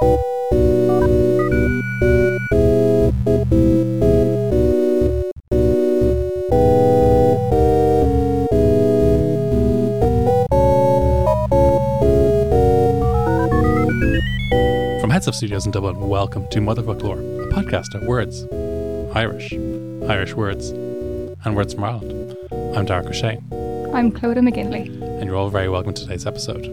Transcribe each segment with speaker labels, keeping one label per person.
Speaker 1: From HeadStuff Studios in Dublin, welcome to Motherfoclóir, a podcast of words, Irish, Irish words, and words from Ireland. I'm Darach Ó Séaghdha,
Speaker 2: I'm Clodagh McGinley.
Speaker 1: and you're all very welcome to today's episode.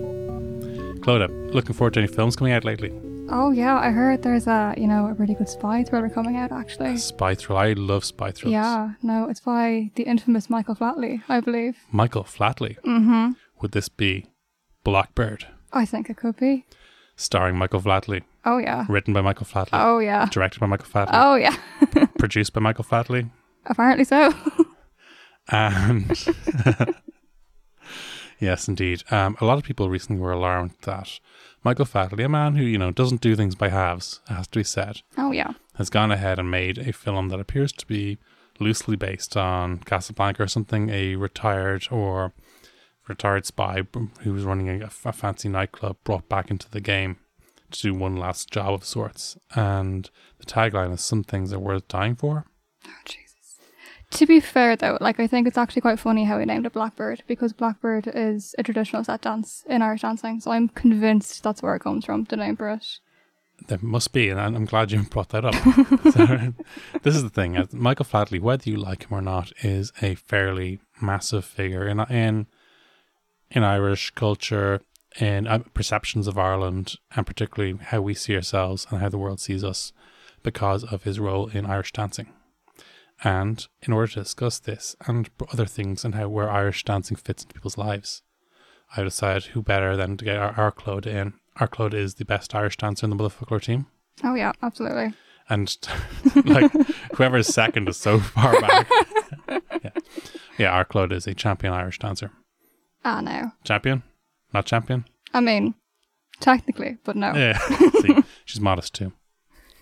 Speaker 1: Clodagh, looking forward to any films coming out lately?
Speaker 2: Oh yeah, I heard there's a you know a really good spy thriller coming out actually.
Speaker 1: Spy thriller. I love spy thrillers.
Speaker 2: Yeah, no, it's by the infamous Michael Flatley, I believe.
Speaker 1: Michael Flatley. Mm-hmm. Would this be Blackbird,
Speaker 2: I think it could be.
Speaker 1: starring Michael Flatley,
Speaker 2: Oh yeah.
Speaker 1: written by Michael Flatley,
Speaker 2: Oh yeah.
Speaker 1: directed by Michael Flatley,
Speaker 2: Oh yeah.
Speaker 1: produced by Michael Flatley,
Speaker 2: Apparently so.
Speaker 1: And yes, indeed. Um, a lot of people recently were alarmed that Michael Flatley, a man who you know doesn't do things by halves, has to be said,
Speaker 2: oh yeah.
Speaker 1: has gone ahead and made a film that appears to be loosely based on Casablanca or something. A retired or retired spy who was running a, a fancy nightclub brought back into the game to do one last job of sorts. And the tagline is "Some things are worth dying for."
Speaker 2: Oh. To be fair though, like I think it's actually quite funny how he named it Blackbird because Blackbird is a traditional set dance in Irish dancing. So I'm convinced that's where it comes from, the name for it.
Speaker 1: There must be, and I'm glad you brought that up. so, this is the thing: uh, Michael Flatley, whether you like him or not, is a fairly massive figure in in in Irish culture, in uh, perceptions of Ireland, and particularly how we see ourselves and how the world sees us, because of his role in Irish dancing. And in order to discuss this and other things and how where Irish dancing fits into people's lives, I decided who better than to get our, our Clodagh in. Our Clodagh is the best Irish dancer in the Motherfoclóir team
Speaker 2: Oh yeah, absolutely.
Speaker 1: and like whoever's second is so far back. yeah, yeah. Our Clodagh is a champion Irish dancer.
Speaker 2: Ah no.
Speaker 1: Champion, not champion.
Speaker 2: I mean, technically, but no.
Speaker 1: Yeah, see, she's modest too.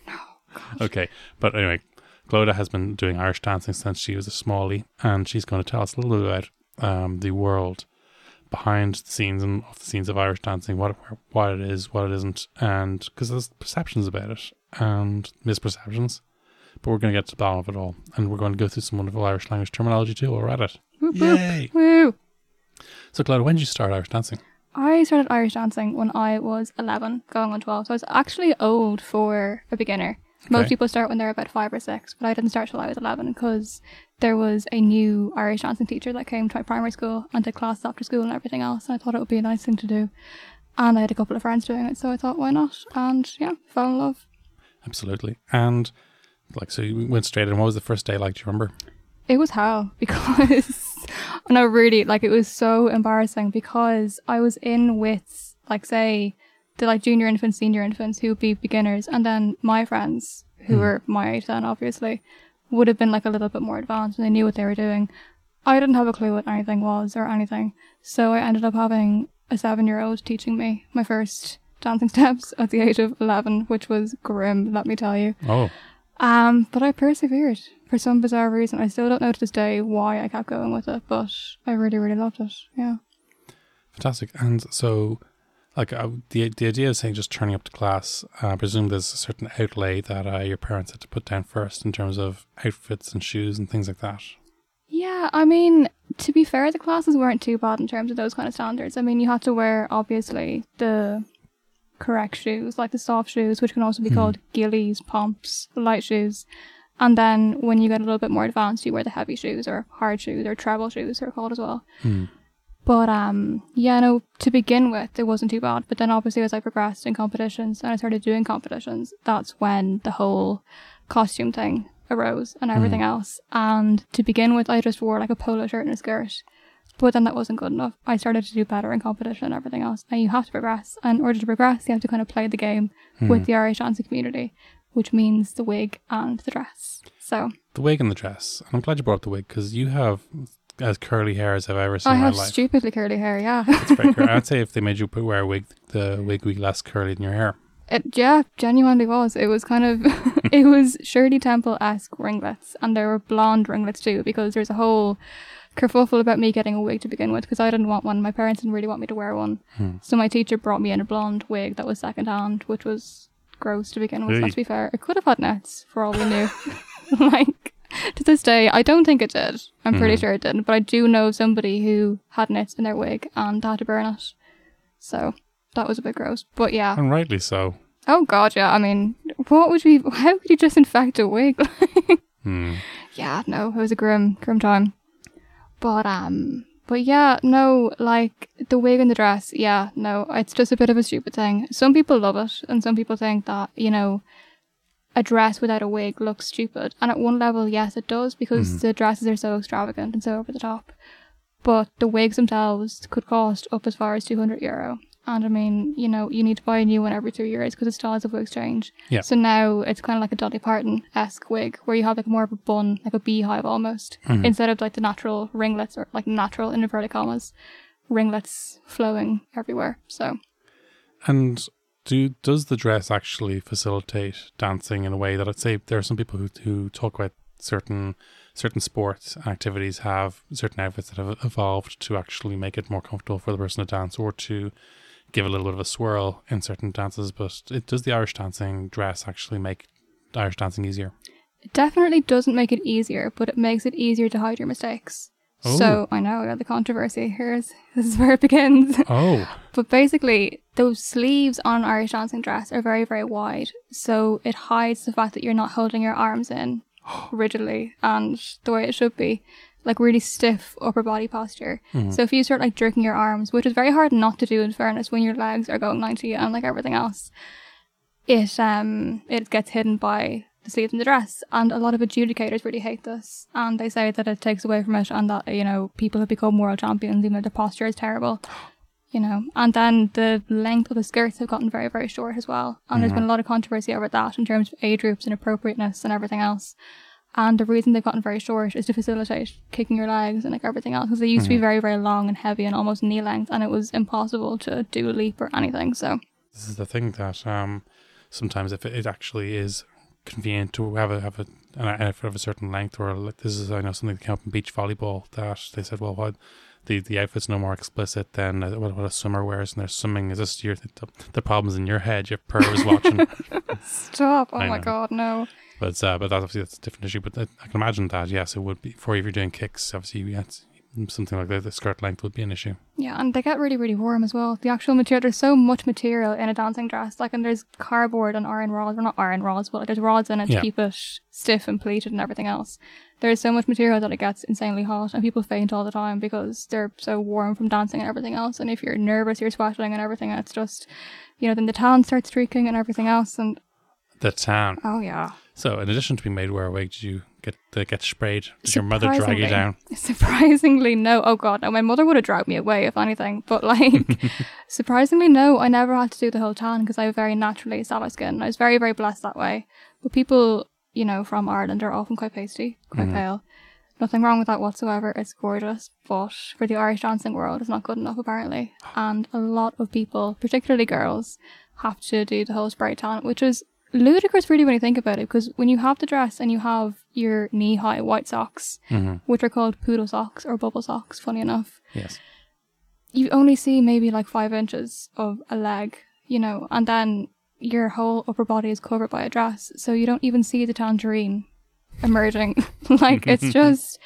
Speaker 1: No. Okay, but anyway, Clodagh has been doing Irish dancing since she was a smallie, and she's going to tell us a little bit about um, the world behind the scenes and off the scenes of Irish dancing, what what it is, what it isn't, and because there's perceptions about it and misperceptions. But we're going to get to the bottom of it all, and we're going to go through some wonderful Irish language terminology too. We're at it.
Speaker 2: Whoop, whoop.
Speaker 1: Yay!
Speaker 2: Woo!
Speaker 1: So, Clodagh, when did you start Irish dancing?
Speaker 2: I started Irish dancing when I was 11, going on 12. So I was actually old for a beginner. Most
Speaker 1: Okay.
Speaker 2: people start when they're about five or six, but I didn't start till I was 11 because there was a new Irish dancing teacher that came to my primary school and did classes after school and everything else. And I thought it would be a nice thing to do. And I had a couple of friends doing it, so I thought, why not? And yeah, fell in love.
Speaker 1: Absolutely. And like, so you went straight in. What was the first day like? Do you remember?
Speaker 2: It was hell because no, really, like it was so embarrassing because I was in with like say the like junior infants, senior infants who would be beginners, and then my friends who were my age then obviously would have been like a little bit more advanced and they knew what they were doing. I didn't have a clue what anything was or anything, so I ended up having a seven-year-old teaching me my first dancing steps at the age of eleven, which was grim, let me tell you.
Speaker 1: Oh,
Speaker 2: Um, but I persevered for some bizarre reason. I still don't know to this day why I kept going with it, but I really, really loved it. Yeah.
Speaker 1: fantastic. And so, like, uh, the the idea of saying just turning up to class, uh, I presume there's a certain outlay that uh, your parents had to put down first in terms of outfits and shoes and things like that.
Speaker 2: Yeah, I mean, to be fair, the classes weren't too bad in terms of those kind of standards. I mean, you had to wear, obviously, the correct shoes, like the soft shoes, which can also be called gillies, pumps, light shoes. And then when you get a little bit more advanced, you wear the heavy shoes or hard shoes or treble shoes, they're called as well. But um, yeah, no. To begin with, it wasn't too bad. But then, obviously, as I progressed in competitions and I started doing competitions, that's when the whole costume thing arose and everything else. And to begin with, I just wore like a polo shirt and a skirt, But then that wasn't good enough. I started to do better in competition and everything else. And you have to progress. And in order to progress, you have to kind of play the game with the Irish dancing community, which means the wig and the dress. So
Speaker 1: The wig and the dress. And I'm glad you brought up the wig because you have as curly hair as I've ever seen
Speaker 2: I
Speaker 1: in my
Speaker 2: have
Speaker 1: life.
Speaker 2: stupidly curly hair, yeah.
Speaker 1: It's very curly. I'd say if they made you put wear a wig, the wig would be less curly than your hair.
Speaker 2: It yeah, genuinely was. It was kind of it was Shirley Temple esque ringlets, and there were blonde ringlets too, because there's a whole kerfuffle about me getting a wig to begin with, because I didn't want one. My parents didn't really want me to wear one, hmm. so my teacher brought me in a blonde wig that was secondhand, which was gross to begin with.
Speaker 1: Really?
Speaker 2: Let's be fair, it could have had nets for all we knew. like to this day, I don't think it did. I'm pretty sure it didn't, but I do know somebody who had nits in their wig and had to burn it. So that was a bit gross. But yeah.
Speaker 1: And rightly so.
Speaker 2: Oh god, yeah. I mean, what would we? How could you disinfect a wig?
Speaker 1: Hmm.
Speaker 2: yeah, no, it was a grim, grim time. But um, but yeah, no, like the wig and the dress. Yeah, no, it's just a bit of a stupid thing. Some people love it, and some people think that you know, a dress without a wig looks stupid. And at one level, yes, it does because mm-hmm. the dresses are so extravagant and so over the top. But the wigs themselves could cost up as far as two hundred euro. And I mean, you know, you need to buy a new one every three years because the styles of wigs change.
Speaker 1: Yeah.
Speaker 2: So now it's kind of like a Dolly Parton esque wig where you have like more of a bun, like a beehive almost, mm-hmm. instead of like the natural ringlets or like natural in inverted commas ringlets flowing everywhere. So
Speaker 1: And do does the dress actually facilitate dancing in a way that I'd say there are some people who who talk about certain certain sports activities have certain outfits that have evolved to actually make it more comfortable for the person to dance or to give a little bit of a swirl in certain dances. But it does the Irish dancing dress actually make Irish dancing easier?
Speaker 2: it definitely doesn't make it easier, but it makes it easier to hide your mistakes. So I know, the controversy. Here's this is where it begins.
Speaker 1: Oh,
Speaker 2: But basically, those sleeves on an Irish dancing dress are very, very wide. So it hides the fact that you're not holding your arms in rigidly and the way it should be. Like really stiff upper body posture. So if you start like jerking your arms, which is very hard not to do in fairness when your legs are going 90 and like everything else, it um it gets hidden by the sleeves in the dress. And a lot of adjudicators really hate this. And they say that it takes away from it and that, you know, people have become world champions even though their posture is terrible you know. And then the length of the skirts have gotten very, very short as well. And there's been a lot of controversy over that in terms of age groups and appropriateness and everything else. And the reason they've gotten very short is to facilitate kicking your legs and like everything else because they used to be very, very long and heavy and almost knee length, and it was impossible to do a leap or anything. So
Speaker 1: this is the thing that um, sometimes if it actually is convenient to have a have a an outfit of a certain length, or like this is I know something that came up in beach volleyball that they said, well, what the the outfit's no more explicit than uh, what, what a swimmer wears, and they're swimming. Is this your the, the problems in your head? Your pervs watching,
Speaker 2: stop! Oh
Speaker 1: I
Speaker 2: my
Speaker 1: know.
Speaker 2: god, no.
Speaker 1: but uh, but that's obviously that's a different issue. But I, I can imagine that yes, it would be for if you're doing kicks. Obviously, yeah, it's, something like that, the skirt length would be an issue.
Speaker 2: Yeah, and they get really, really warm as well. The actual material, there's so much material in a dancing dress. Like, and there's cardboard and iron rods. Well, not iron rods, but like, there's rods in it
Speaker 1: Yeah.
Speaker 2: to keep it stiff and pleated and everything else. There's so much material that it gets insanely hot, and people faint all the time because they're so warm from dancing and everything else. And if you're nervous, you're sweating and everything, and it's just, you know, then the tan starts streaking and everything else. And
Speaker 1: The tan.
Speaker 2: oh, yeah.
Speaker 1: So, in addition to being made to wear a wig, did you get uh, get sprayed? Did your mother drag you down?
Speaker 2: Surprisingly, no. Oh god, no. My mother would have dragged me away if anything. But like, surprisingly, no. I never had to do the whole tan because I have very naturally sallow skin. I was very, very blessed that way. But people, you know, from Ireland are often quite pasty, quite pale. Nothing wrong with that whatsoever. It's gorgeous, but for the Irish dancing world, it's not good enough apparently. And a lot of people, particularly girls, have to do the whole spray tan, which is ludicrous really when you think about it. Because when you have the dress and you have your knee-high white socks, which are called poodle socks or bubble socks, funny enough,
Speaker 1: Yes.
Speaker 2: you only see maybe like five inches of a leg, you know, and then your whole upper body is covered by a dress, so you don't even see the tangerine emerging. like it's just,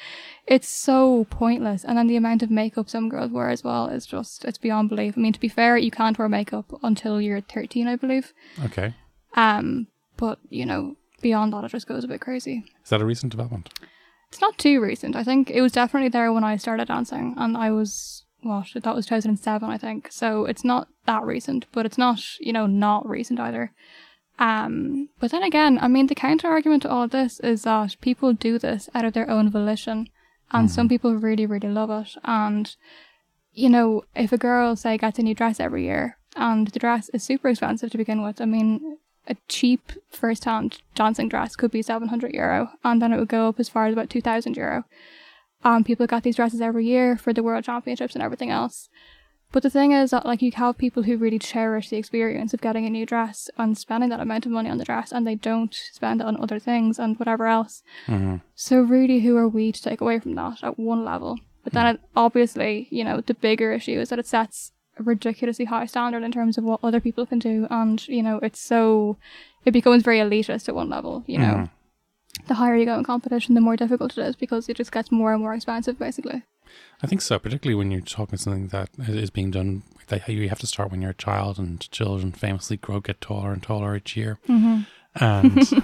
Speaker 2: it's so pointless. And then the amount of makeup some girls wear as well is just, it's beyond belief. I mean, to be fair, you can't wear makeup until you're 13, I believe.
Speaker 1: Okay.
Speaker 2: Um, but you know, beyond that, it just goes a bit crazy.
Speaker 1: Is that a recent development?
Speaker 2: It's not too recent. I think it was definitely there when I started dancing, and I was what that was 2007, I think. So it's not that recent, but it's not you know not recent either. Um, but then again, I mean, the counter argument to all of this is that people do this out of their own volition, and some people really, really love it. And you know, if a girl say gets a new dress every year, and the dress is super expensive to begin with, I mean, a cheap first-hand dancing dress could be seven hundred euro, and then it would go up as far as about two thousand euro. Um, people got these dresses every year for the world championships and everything else. But the thing is that like you have people who really cherish the experience of getting a new dress and spending that amount of money on the dress and they don't spend it on other things and whatever else. So really who are we to take away from that at one level? But then it, obviously, you know, the bigger issue is that it sets ridiculously high standard in terms of what other people can do and, you know, it's so it becomes very elitist at one level, you know. The higher you go in competition, the more difficult it is because it just gets more and more expensive basically.
Speaker 1: I think so, particularly when you're talking something that is being done. That you have to start when you're a child, and children famously grow get taller and taller each year. And so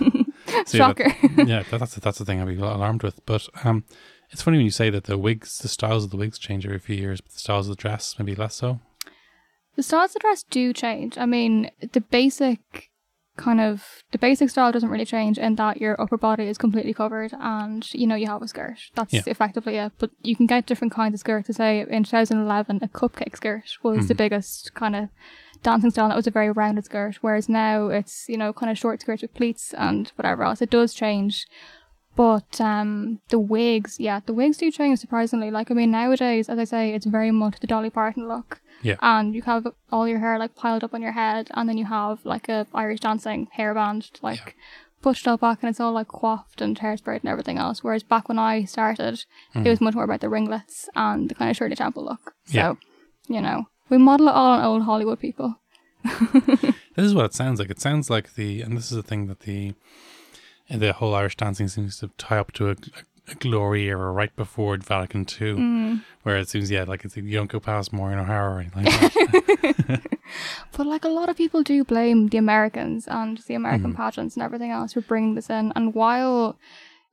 Speaker 1: yeah,
Speaker 2: Shocker.
Speaker 1: that- yeah, that, that's that's the thing I'd be alarmed with. But um, it's funny when you say that the wigs, the styles of the wigs change every few years, but the styles of the dress maybe less so.
Speaker 2: The styles of dress do change. I mean, the basic kind of the basic style doesn't really change in that your upper body is completely covered and you know you have a skirt. That's
Speaker 1: Yeah.
Speaker 2: effectively it. But you can get different kinds of skirts. To say in 2011, a cupcake skirt was the biggest kind of dancing style. and That was a very rounded skirt, whereas now it's you know kind of short skirts with pleats and whatever else. It does change. But um, the wigs, yeah, the wigs do change surprisingly. Like, I mean, nowadays, as I say, it's very much the Dolly Parton look
Speaker 1: Yeah.
Speaker 2: and you have all your hair like piled up on your head and then you have like a Irish dancing hairband like pushed up back and it's all like coiffed and hairsprayed and everything else. Whereas back when I started, it was hmm. much more about the ringlets and the kind of Shirley Temple look. So,
Speaker 1: Yeah.
Speaker 2: you know, we model it all on old Hollywood people.
Speaker 1: This is what it sounds like. It sounds like the, and this is the thing that the the whole Irish dancing seems to tie up to a, a glory era right before Vatican II, mm-hmm. where it seems yeah, like it's you don't go past Maureen O'Hara or anything like that.
Speaker 2: But like a lot of people do blame the Americans and the American mm-hmm. pageants and everything else for bringing this in. And while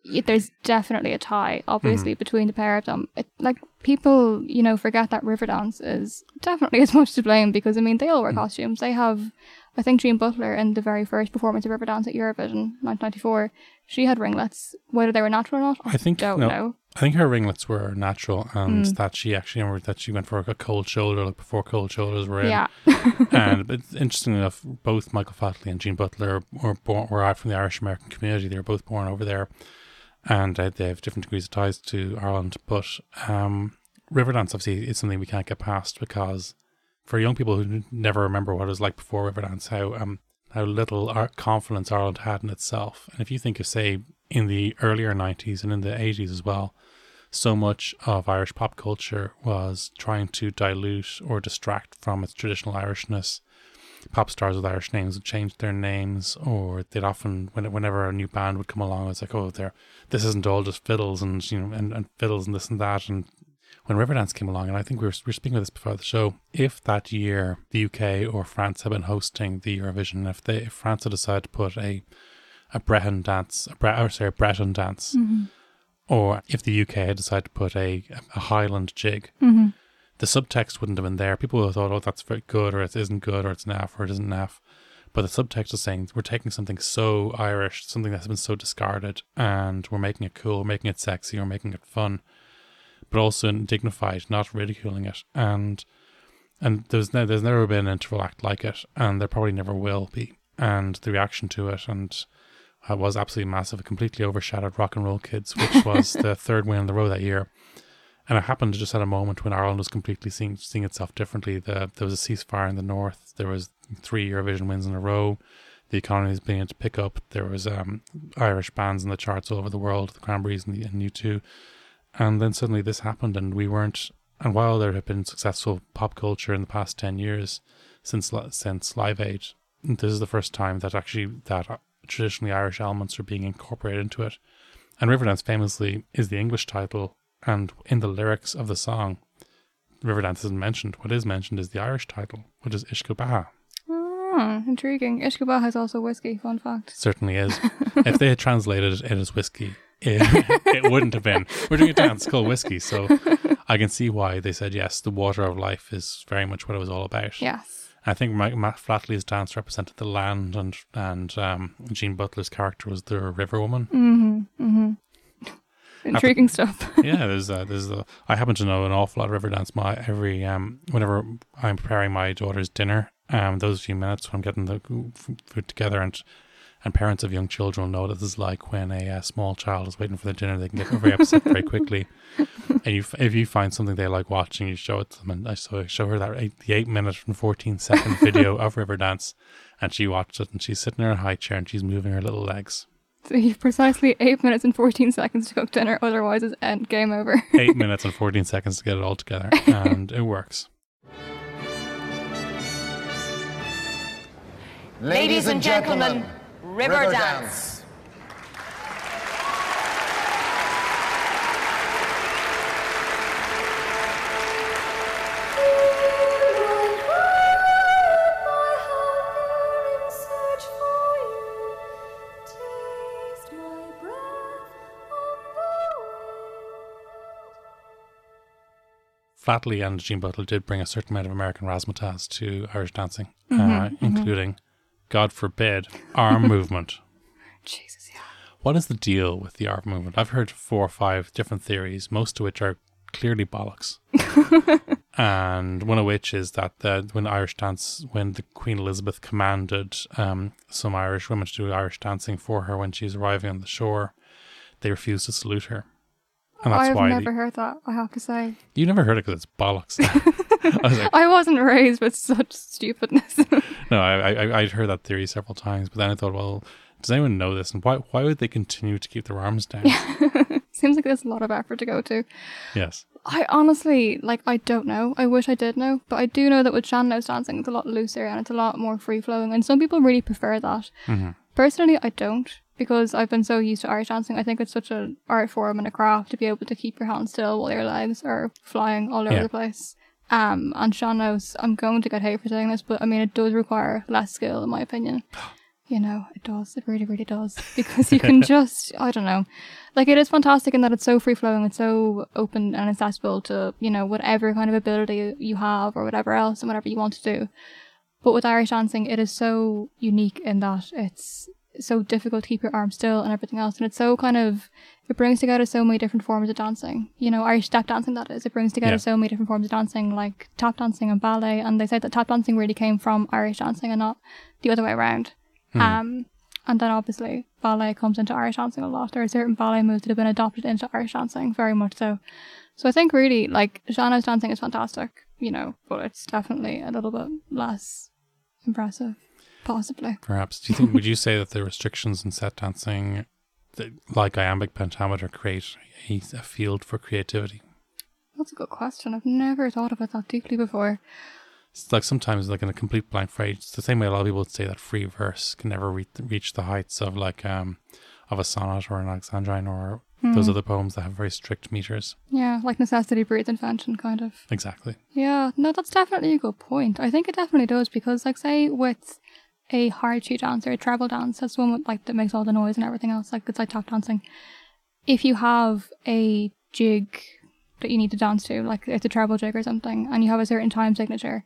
Speaker 2: y- there's definitely a tie, obviously, mm-hmm. between the pair of them, it, like people, you know, forget that Riverdance is definitely as much to blame because I mean they all wear mm. costumes. They have, I think, Jean Butler in the very first performance of Riverdance at Eurovision 1994, she had ringlets. Whether they were natural or not,
Speaker 1: I think
Speaker 2: don't
Speaker 1: no,
Speaker 2: know.
Speaker 1: I think her ringlets were natural, and that she actually remember that she went for a cold shoulder, like before cold shoulders were in.
Speaker 2: Yeah,
Speaker 1: and it's interesting enough, both Michael Flatley and Jean Butler were born were out from the Irish American community. They were both born over there, and uh, they have different degrees of ties to Ireland. But um, Riverdance obviously is something we can't get past because for young people who never remember what it was like before Riverdance, how um how little confidence Ireland had in itself. And if you think of say in the earlier nineties and in the eighties as well, so much of Irish pop culture was trying to dilute or distract from its traditional Irishness. Pop stars with Irish names would change their names, or they'd often, whenever a new band would come along, it's like, oh, they're this isn't all just fiddles and you know and, and fiddles and this and that. And when Riverdance came along, and I think we were, we were speaking of this before the show, if that year the UK or France had been hosting the Eurovision, if they if France had decided to put a a Breton dance, a Bre- or sorry, a Breton dance, mm-hmm. or if the UK had decided to put a, a Highland jig, mm-hmm. the subtext wouldn't have been there. People would have thought, oh, that's very good, or it isn't good, or it's naff, or it isn't naff. But the subtext is saying we're taking something so Irish, something that's been so discarded, and we're making it cool, we're making it sexy, we're making it fun, but also dignified, not ridiculing it. And and there's no, there's never been an interval act like it, and there probably never will be. And the reaction to it, and uh, was absolutely massive. It completely overshadowed Rock and Roll Kids, which was the third win in the row that year. And it happened just at a moment when Ireland was completely seeing, seeing itself differently. The, there was a ceasefire in the north. There was three Eurovision wins in a row. The economy was beginning to pick up. There was um, Irish bands in the charts all over the world, the Cranberries and, the, and U2. And then suddenly this happened, and we weren't. And while there had been successful pop culture in the past ten years since since Live Aid, this is the first time that actually that uh, traditionally Irish elements are being incorporated into it. And Riverdance famously is the English title, and in the lyrics of the song, Riverdance isn't mentioned. What is mentioned is the Irish title, which is Uisce Beatha.
Speaker 2: Hmm, intriguing. uisce beatha is also whiskey. Fun fact.
Speaker 1: Certainly is. if they had translated it as whiskey, it, it wouldn't have been. We're doing a dance called whiskey, so I can see why they said yes. The water of life is very much what it was all about.
Speaker 2: Yes.
Speaker 1: I think Matt Flatley's dance represented the land, and and um, Jean Butler's character was the river woman.
Speaker 2: Mm-hmm. Mm-hmm. Intriguing stuff.
Speaker 1: yeah, there's uh, there's a, I happen to know an awful lot of river dance. My every um whenever I'm preparing my daughter's dinner, um those few minutes when I'm getting the food together and and parents of young children know what this is like when a uh, small child is waiting for their dinner. They can get very upset very quickly. And you, if you find something they like watching, you show it to them. And I so I show her that eight, the eight minute and fourteen second video of Riverdance, and she watched it. And she's sitting in her high chair and she's moving her little legs.
Speaker 2: So you've precisely eight minutes and 14 seconds to cook dinner, otherwise it's end game over.
Speaker 1: eight minutes and 14 seconds to get it all together, and it works.
Speaker 3: Ladies and gentlemen, Riverdance.
Speaker 1: Flatley and Jean Butler did bring a certain amount of American razzmatazz to Irish dancing, uh,
Speaker 2: Mm-hmm,
Speaker 1: including, God forbid, arm movement.
Speaker 2: Jesus, yeah.
Speaker 1: What is the deal with the arm movement? I've heard four or five different theories, most of which are clearly bollocks. and one of which is that the, when Irish dance, when the Queen Elizabeth commanded um, some Irish women to do Irish dancing for her when she's arriving on the shore, they refused to salute her. And that's
Speaker 2: I've
Speaker 1: why
Speaker 2: never
Speaker 1: the,
Speaker 2: heard that, I have to say.
Speaker 1: you never heard it because it's bollocks. I was like,
Speaker 2: I wasn't raised with such stupidness.
Speaker 1: no, I, I I'd heard that theory several times, but then I thought, well, does anyone know this, and why why would they continue to keep their arms down?
Speaker 2: Seems like there's a lot of effort to go to.
Speaker 1: Yes,
Speaker 2: I honestly, like, I don't know. I wish I did know, but I do know that with sean-nós dancing, it's a lot looser and it's a lot more free flowing, and some people really prefer that. Mm-hmm. Personally, I don't because I've been so used to Irish dancing. I think it's such an art form and a craft to be able to keep your hands still while your legs are flying all over
Speaker 1: Yeah.
Speaker 2: the place. Um, and sean-nós, I'm going to get hate for saying this, but I mean, it does require less skill, in my opinion. You know, it does. It really, really does. Because you can just, I don't know. Like, it is fantastic in that it's so free flowing, it's so open and accessible to, you know, whatever kind of ability you have or whatever else and whatever you want to do. But with Irish dancing, it is so unique in that it's so difficult to keep your arms still and everything else. And it's so kind of, it brings together so many different forms of dancing. You know, Irish step dancing, that is. It brings together
Speaker 1: Yeah.
Speaker 2: so many different forms of dancing, like tap dancing and ballet. And they said that tap dancing really came from Irish dancing and not the other way around. Um, and then obviously ballet comes into Irish dancing a lot. There are certain ballet moves that have been adopted into Irish dancing, very much so. So I think really, like, sean-nós dancing is fantastic, you know, but it's definitely a little bit less impressive, possibly.
Speaker 1: perhaps. Do you think? would you say that the restrictions in set dancing, that, like iambic pentameter, create a, a field for creativity?
Speaker 2: That's a good question. I've never thought about that deeply before.
Speaker 1: It's like sometimes, like in a complete blank phrase, it's the same way a lot of people would say that free verse can never re- reach the heights of like um of a sonnet or an Alexandrine or those other poems that have very strict meters.
Speaker 2: Yeah, like necessity breeds invention, kind of.
Speaker 1: Exactly.
Speaker 2: Yeah, no, that's definitely a good point. I think it definitely does because, like, say with a hard sheet dance or a treble dance, that's the one with, like that makes all the noise and everything else. Like it's like tap dancing. If you have a jig that you need to dance to, like it's a treble jig or something, and you have a certain time signature,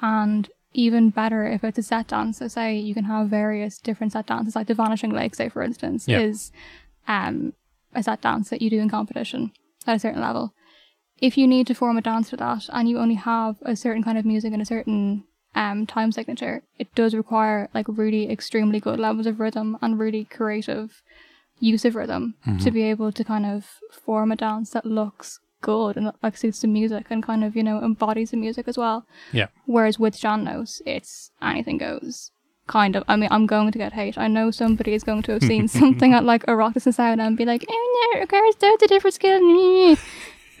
Speaker 2: and even better if it's a set dance. So say you can have various different set dances, like the Vanishing Lake, say for instance,
Speaker 1: Yeah.
Speaker 2: is um a set dance that you do in competition at a certain level if you need to form a dance for that and you only have a certain kind of music and a certain um time signature, it does require like really extremely good levels of rhythm and really creative use of rhythm to be able to kind of form a dance that looks good and that like suits the music and kind of, you know, embodies the music as well.
Speaker 1: Yeah.
Speaker 2: Whereas with sean-nós, it's anything goes. Kind of. I mean, I'm going to get hate. I know somebody is going to have seen something at like a Oireachtas na Samhna and be like, oh no, girls, that's a different skill.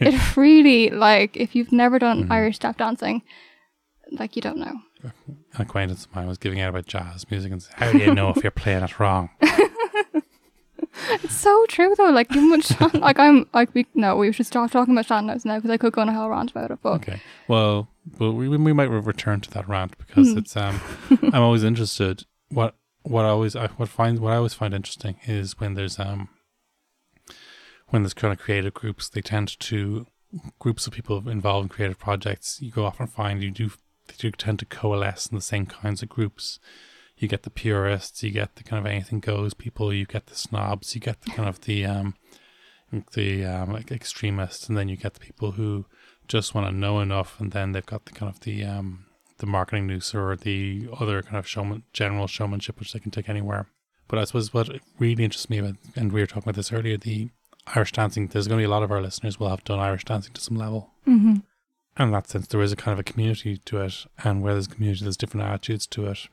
Speaker 2: it really, like, if you've never done Irish step dancing, like, you don't know.
Speaker 1: An acquaintance of mine was giving out about jazz music and said, How do you know if you're playing it wrong?
Speaker 2: It's so true though. Like, with Shan, like, I'm, like, we, no, we should stop talking about sean-nós now because I could go on a whole rant about it. But
Speaker 1: Okay. Well, well, we we might return to that rant because it's um, I'm always interested. What what I always I what find what I always find interesting is when there's um, when there's kind of creative groups, they tend to groups of people involved in creative projects. You go off and find you do they do tend to coalesce in the same kinds of groups. You get the purists, you get the kind of anything goes people, you get the snobs, you get the kind of the um, the um, like extremists, and then you get the people who just want to know enough, and then they've got the kind of the um, the marketing noose or the other kind of showman, general showmanship, which they can take anywhere. But I suppose what really interests me about, and we were talking about this earlier, the Irish dancing. There's going to be a lot of our listeners will have done Irish dancing to some level.
Speaker 2: Mm-hmm.
Speaker 1: And in that sense, there is a kind of a community to it, and where there's community, there's different attitudes to it.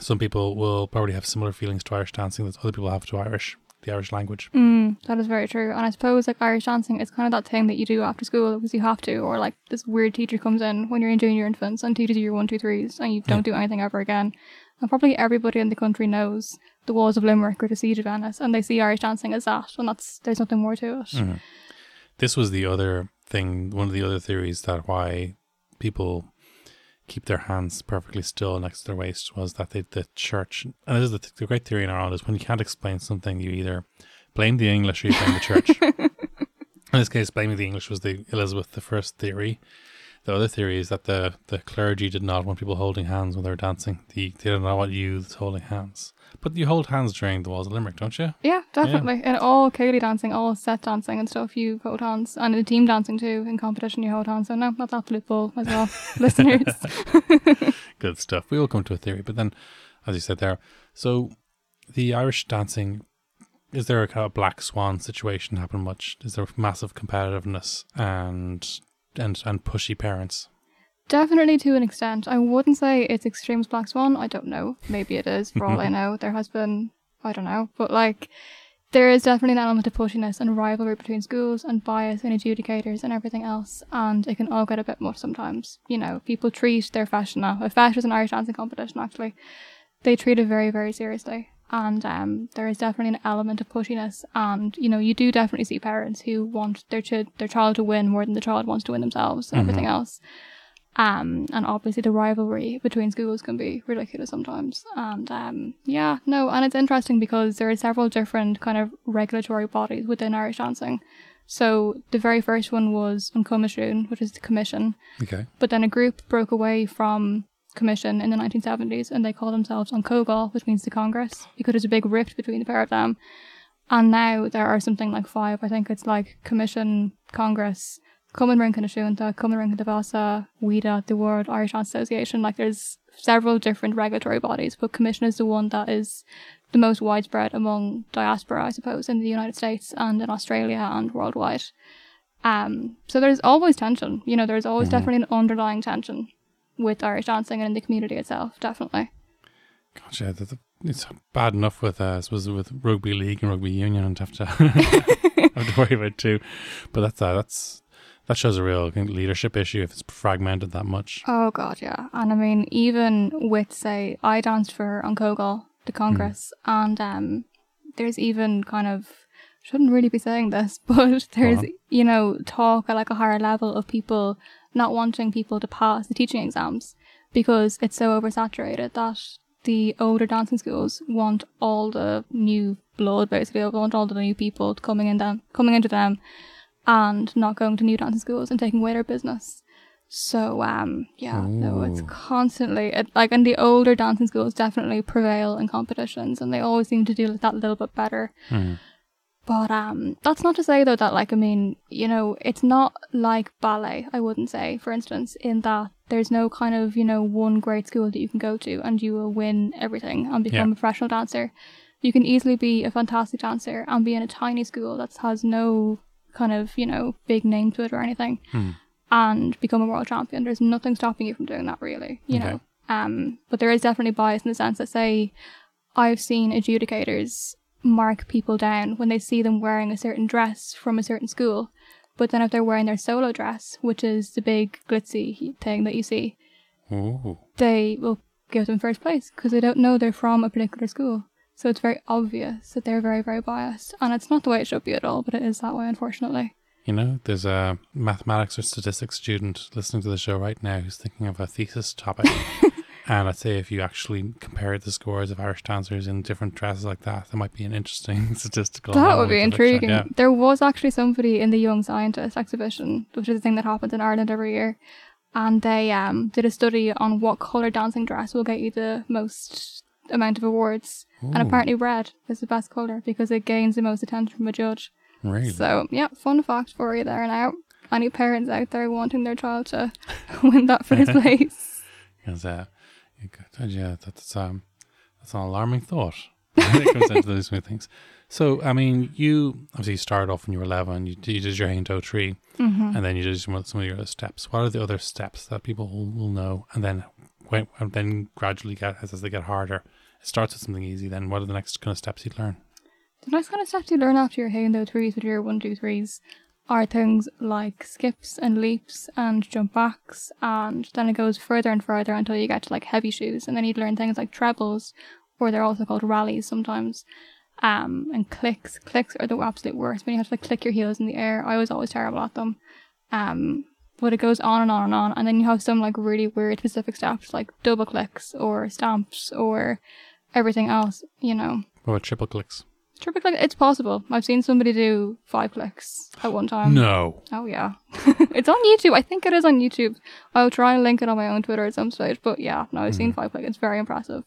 Speaker 1: Some people will probably have similar feelings to Irish dancing that other people have to Irish, the Irish language.
Speaker 2: Mm, that is very true. And I suppose like Irish dancing is kind of that thing that you do after school because you have to, or like this weird teacher comes in when you're in junior infants and teaches you your one, two, threes, and you don't do anything ever again. And probably everybody in the country knows the walls of Limerick or the siege of Ennis, and they see Irish dancing as that, and that's there's nothing more to it.
Speaker 1: Mm. This was the other thing, one of the other theories that why people keep their hands perfectly still next to their waist was that they, the church, and this is the, the great theory in Ireland, is when you can't explain something, you either blame the English or you blame the church. in this case, blaming the English was the Elizabeth the First theory. The other theory is that the, the clergy did not want people holding hands when they were dancing. The, they did not want youths holding hands. But you hold hands during the Walls of Limerick, don't you?
Speaker 2: Yeah, definitely. And all céilí dancing, all set dancing and stuff, you hold hands. And in team dancing too, in competition, you hold hands. So no, that's absolute bull as well, listeners.
Speaker 1: Good stuff. We will come to a theory, but then, as you said there, so the Irish dancing, is there a kind of black swan situation happen much? Is there massive competitiveness and and and pushy parents?
Speaker 2: Definitely to an extent. I wouldn't say it's Extremes Black Swan. I don't know. Maybe it is, for all I know. There has been, I don't know. But like, there is definitely an element of pushiness and rivalry between schools and bias and adjudicators and everything else. And it can all get a bit much sometimes. You know, people treat their fashion uh, now. If fashion is an Irish dancing competition, actually, they treat it very, very seriously. And um, there is definitely an element of pushiness. And, you know, you do definitely see parents who want their, ch- their child to win more than the child wants to win themselves and everything else. Um, and obviously the rivalry between schools can be ridiculous sometimes. And um, yeah, no, and it's interesting because there are several different kind of regulatory bodies within Irish dancing. So the very first one was An Coimisiún, which is the commission.
Speaker 1: Okay.
Speaker 2: But then a group broke away from commission in the 1970s and they called themselves An Chomhdháil, which means the Congress, because there's a big rift between the pair of them. And now there are something like five. I think it's like Commission, Congress, Cumann Rince Náisiúnta, Common Ring Devasa, WIDA, the World Irish Association. Like there's several different regulatory bodies, but Commission is the one that is the most widespread among diaspora, I suppose, in the United States and in Australia and worldwide. Um, so there's always tension. You know, there's always definitely an underlying tension with Irish dancing and in the community itself, definitely.
Speaker 1: Gotcha. th- th- It's bad enough with, uh, I suppose, with rugby league and rugby union and have to have to worry about too. But that's uh, that's that shows a real leadership issue if it's fragmented that much.
Speaker 2: Oh god, yeah. And I mean, even with say, I danced for An Chomhdháil, the Congress, and um, there's even kind of shouldn't really be saying this, but there's you know talk at like a higher level of people not wanting people to pass the teaching exams because it's so oversaturated that the older dancing schools want all the new blood basically they want all the new people coming in them coming into them and not going to new dancing schools and taking away their business. So um yeah, no, it's constantly it, like and the older dancing schools definitely prevail in competitions and they always seem to do that little bit better.
Speaker 1: Hmm.
Speaker 2: But um that's not to say though that like I mean, you know, it's not like ballet, I wouldn't say, for instance, in that there's no kind of, you know, one great school that you can go to and you will win everything and become
Speaker 1: Yeah.
Speaker 2: a professional dancer. You can easily be a fantastic dancer and be in a tiny school that has no kind of, you know, big name to it or anything
Speaker 1: Hmm.
Speaker 2: and become a world champion. There's nothing stopping you from doing that really, you
Speaker 1: Okay.
Speaker 2: know. Um but there is definitely bias in the sense that say I've seen adjudicators mark people down when they see them wearing a certain dress from a certain school. But then if they're wearing their solo dress, which is the big glitzy thing that you see,
Speaker 1: Ooh.
Speaker 2: they will give them first place because they don't know they're from a particular school. So it's very obvious that they're very, very biased. And it's not the way it should be at all, but it is that way, unfortunately.
Speaker 1: You know, there's a mathematics or statistics student listening to the show right now who's thinking of a thesis topic. and I'd say if you actually compared the scores of Irish dancers in different dresses like that, there might be an interesting statistical.
Speaker 2: That would be
Speaker 1: anomaly to look at,
Speaker 2: intriguing.
Speaker 1: Yeah.
Speaker 2: There was actually somebody in the Young Scientist exhibition, which is a thing that happens in Ireland every year, and they um did a study on what color dancing dress will get you the most amount of awards. And apparently red is the best color because it gains the most attention from a judge.
Speaker 1: Really?
Speaker 2: So yeah, fun fact for you there now. Any parents out there wanting their child to win that first place?
Speaker 1: Because, uh, you yeah, that's um, that's an alarming thought when it comes into those smooth things. So, I mean, you obviously started off when you were eleven. You, you did your haon dó trí,
Speaker 2: Mm-hmm.
Speaker 1: and then you did some of, some of your other steps. What are the other steps that people will, know, and then when, and then gradually get as, as they get harder, it starts with something easy. Then what are the next kind of steps you'd learn?
Speaker 2: The next kind of steps you learn after your Hando threes with your one, two, threes are things like skips and leaps and jump backs, and then it goes further and further until you get to like heavy shoes, and then you'd learn things like trebles, or they're also called rallies sometimes. Um, and clicks. Clicks are the absolute worst when you have to like click your heels in the air. I was always terrible at them. Um, but it goes on and on and on, and then you have some like really weird specific steps like double clicks or stamps or everything else. You know,
Speaker 1: about triple clicks?
Speaker 2: Triple click. It's possible. I've seen somebody do five clicks at one time.
Speaker 1: no.
Speaker 2: Oh yeah, it's on YouTube. I think it is on YouTube. I'll try and link it on my own Twitter at some stage. But yeah, no, I've seen five click. It's very impressive.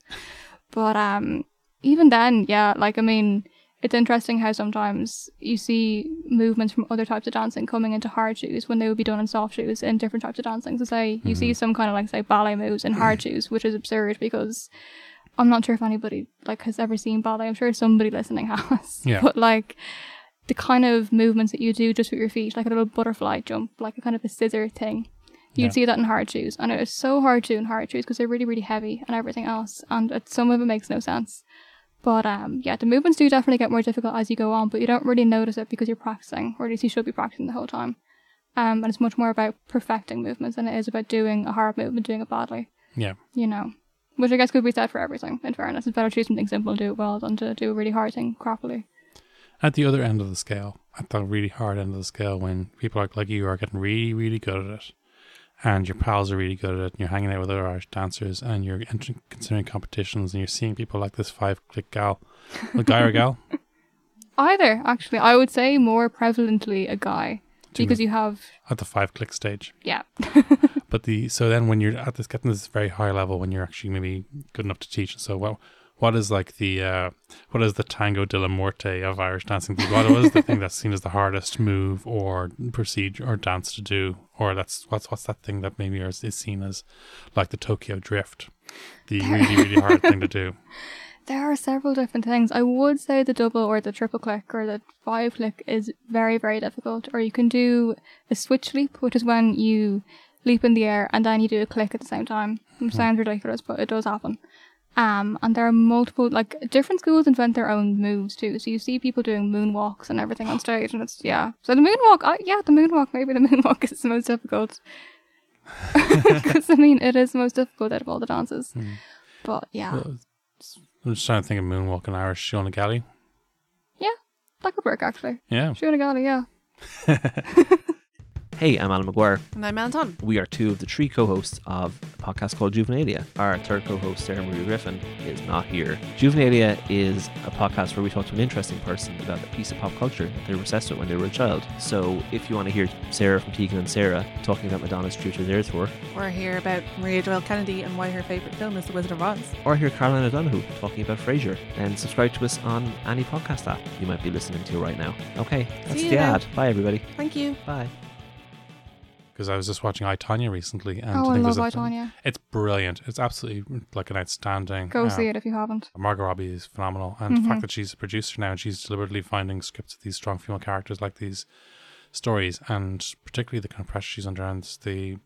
Speaker 2: But um, even then, yeah, like I mean, it's interesting how sometimes you see movements from other types of dancing coming into hard shoes when they would be done in soft shoes in different types of dancing. So say you see some kind of like say ballet moves in hard shoes, which is absurd because I'm not sure if anybody like has ever seen ballet. I'm sure somebody listening has.
Speaker 1: Yeah.
Speaker 2: But like the kind of movements that you do just with your feet, like a little butterfly jump, like a kind of a scissor thing. You'd
Speaker 1: Yeah.
Speaker 2: see that in hard shoes, and it is so hard to do in hard shoes because they're really, really heavy and everything else, and it, some of it makes no sense. But um, yeah, the movements do definitely get more difficult as you go on, but you don't really notice it because you're practicing, or at least you should be practicing the whole time. Um, and it's much more about perfecting movements than it is about doing a hard movement, doing it badly.
Speaker 1: Yeah.
Speaker 2: You know, which I guess could be said for everything. In fairness, it's better to do something simple and do it well than to do a really hard thing crappily.
Speaker 1: At the other end of the scale, at the really hard end of the scale, when people like, like you are getting really, really good at it, and your pals are really good at it, and you're hanging out with other Irish dancers, and you're entering, considering competitions, and you're seeing people like this five click gal, a guy or gal,
Speaker 2: Either actually, I would say more prevalently a guy Because you have
Speaker 1: at the five click stage.
Speaker 2: yeah
Speaker 1: But the so then when you're at this getting this very high level, when you're actually maybe good enough to teach, so what what is like the uh, what is the tango de la morte of Irish dancing? What what is the thing that's seen as the hardest move or procedure or dance to do, or that's what's what's that thing that maybe is, is seen as like the Tokyo Drift, the really really hard thing to do.
Speaker 2: There are several different things. I would say the double or the triple click or the five click is very, very difficult. Or you can do a switch leap, which is when you leap in the air and then you do a click at the same time. It sounds ridiculous, but it does happen. Um, and there are multiple, like, different schools invent their own moves too. So you see people doing moonwalks and everything on stage, and it's, yeah. So the moonwalk, I, yeah, the moonwalk, maybe the moonwalk is the most difficult. Because, I mean, it is the most difficult out of all the dances. But yeah.
Speaker 1: Well, I'm just trying to think of moonwalk in Irish, Sean Galley.
Speaker 2: Yeah, that could work actually.
Speaker 1: Yeah,
Speaker 2: Shooting Galley, yeah.
Speaker 4: Hey, I'm Alan McGuire.
Speaker 5: And I'm Anton.
Speaker 4: We are two of the three co-hosts of a podcast called Juvenalia. Our third co-host, Sarah Maria Griffin, is not here. Juvenalia is a podcast where we talk to an interesting person about a piece of pop culture that they were obsessed with when they were a child. So if you want to hear Sara from Tegan and Sara talking about Madonna's to There tour,
Speaker 5: We're here about Maria Doyle Kennedy and why her favourite film is The Wizard of Oz.
Speaker 4: or hear Caroline O'Donoghue talking about Frasier, then subscribe to us on any podcast app you might be listening to right now. Okay, that's the
Speaker 5: now.
Speaker 4: ad. Bye, everybody.
Speaker 5: Thank you.
Speaker 4: Bye.
Speaker 1: Because I was just watching I Tanya recently, and
Speaker 2: oh, I
Speaker 1: think
Speaker 2: love
Speaker 1: there's a
Speaker 2: I, Tanya.
Speaker 1: It's brilliant. It's absolutely like an outstanding.
Speaker 2: Go
Speaker 1: uh,
Speaker 2: see it if you haven't.
Speaker 1: Margot Robbie is phenomenal, and the
Speaker 2: Mhm.
Speaker 1: fact that she's a producer now and she's deliberately finding scripts of these strong female characters like these stories, and particularly the kind of pressure she's under, and the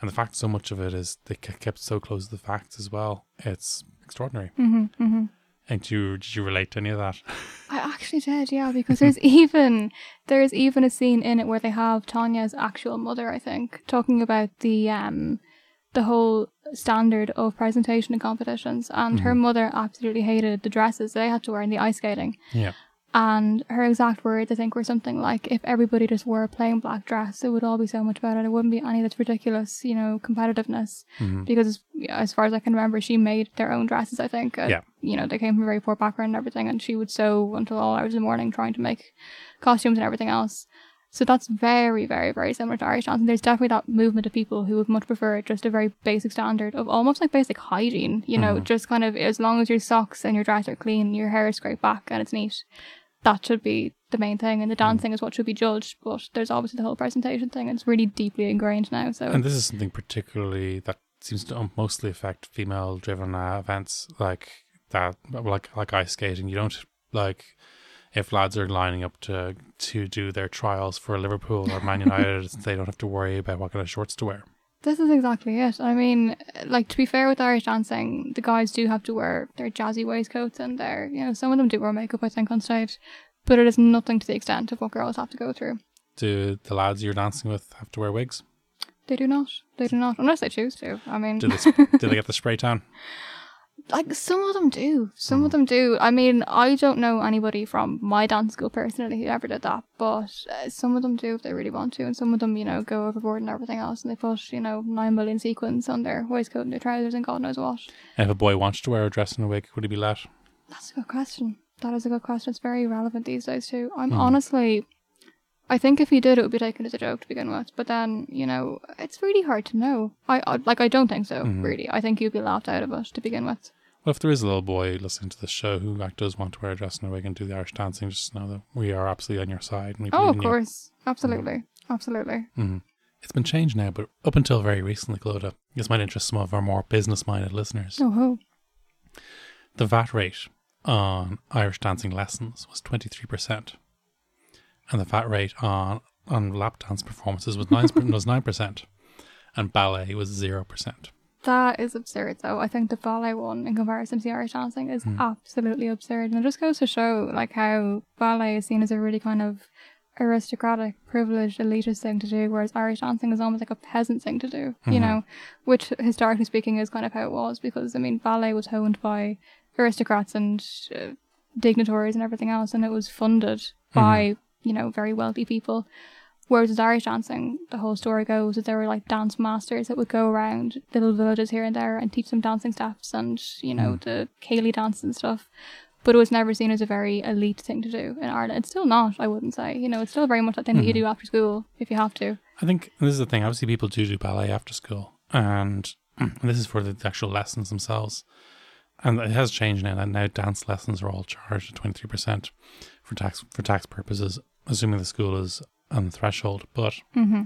Speaker 1: and the fact so much of it is they kept so close to the facts as well. It's extraordinary.
Speaker 2: hmm hmm
Speaker 1: And did you did you relate to any of that?
Speaker 2: I actually did, yeah, because there's even there's even a scene in it where they have Tanya's actual mother, I think, talking about the um the whole standard of presentation in competitions, and her mother absolutely hated the dresses they had to wear in the ice skating.
Speaker 1: Yeah,
Speaker 2: And her exact words, I think, were something like, if everybody just wore a plain black dress, it would all be so much better. There wouldn't be any of this ridiculous, you know, competitiveness.
Speaker 1: Mhm.
Speaker 2: Because, as far as I can remember, she made their own dresses, I think. Uh,
Speaker 1: Yeah.
Speaker 2: You know, they came from a very poor background and everything, and she would sew until all hours of the morning trying to make costumes and everything else. So that's very, very, very similar to Irish dance. And there's definitely that movement of people who would much prefer just a very basic standard of almost like basic hygiene, you know, just kind of as long as your socks and your dress are clean, your hair is scraped back and it's neat. That should be the main thing, and the dancing is what should be judged. But there's obviously the whole presentation thing, and it's really deeply ingrained now. So
Speaker 1: And this is something particularly that seems to um, mostly affect female-driven uh, events like that, like like ice skating. You don't like if lads are lining up to to do their trials for Liverpool or Man United, they don't have to worry about what kind of shorts to wear.
Speaker 2: This is exactly it. I mean, like to be fair with Irish dancing, the guys do have to wear their jazzy waistcoats and their, you know, some of them do wear makeup, I think, on stage, but it is nothing to the extent of what girls have to go through.
Speaker 1: Do the lads you're dancing with have to wear wigs?
Speaker 2: They do not. They do not, unless they choose to. I mean,
Speaker 1: Do they sp- do they get the spray tan?
Speaker 2: like some of them do. Some
Speaker 1: Hmm.
Speaker 2: of them do. I mean, I don't know anybody from my dance school personally who ever did that, but uh, some of them do if they really want to, and some of them, you know, go overboard and everything else, and they put, you know, nine million sequins on their waistcoat and their trousers and God knows what.
Speaker 1: If a boy wants to wear a dress and a wig, would he be let?
Speaker 2: That's a good question. That is a good question. It's very relevant these days too. I'm honestly, I think if he did, it would be taken as a joke to begin with. But then, you know, it's really hard to know. I, like, I don't think so. Really, I think you'd be laughed out of it to begin with.
Speaker 1: Well, if there is a little boy listening to this show who like, does want to wear a dress and a wig and do the Irish dancing, just know that we are absolutely on your side. And we
Speaker 2: Oh, of
Speaker 1: in you.
Speaker 2: course, mm-hmm. absolutely, absolutely. Mm-hmm.
Speaker 1: It's been changed now, but up until very recently, Clodagh, this might interest some of our more business-minded listeners.
Speaker 2: Oh, ho.
Speaker 1: The VAT rate on Irish dancing lessons was 23%. And the VAT rate on, on lap dance performances was 9, was 9%. And ballet was 0%.
Speaker 2: That is absurd, though. I think the ballet one, in comparison to the Irish dancing, is
Speaker 1: Hmm.
Speaker 2: absolutely absurd, and it just goes to show like how ballet is seen as a really kind of aristocratic, privileged, elitist thing to do, whereas Irish dancing is almost like a peasant thing to do.
Speaker 1: Mm-hmm.
Speaker 2: You know, which historically speaking is kind of how it was, because I mean, ballet was honed by aristocrats and uh, dignitaries and everything else, and it was funded by you know very wealthy people. Whereas with Irish dancing, the whole story goes that there were like dance masters that would go around little villages here and there and teach them dancing steps and, you know, hmm. the céilí dance and stuff. But it was never seen as a very elite thing to do in Ireland. It's still not, I wouldn't say. You know, it's still very much that thing that you hmm. do after school if you have to.
Speaker 1: I think this is the thing. Obviously, people do do ballet after school, and, and this is for the actual lessons themselves. And it has changed now. That now dance lessons are all charged at twenty three percent for tax for tax purposes, assuming the school is on the threshold. But mm-hmm.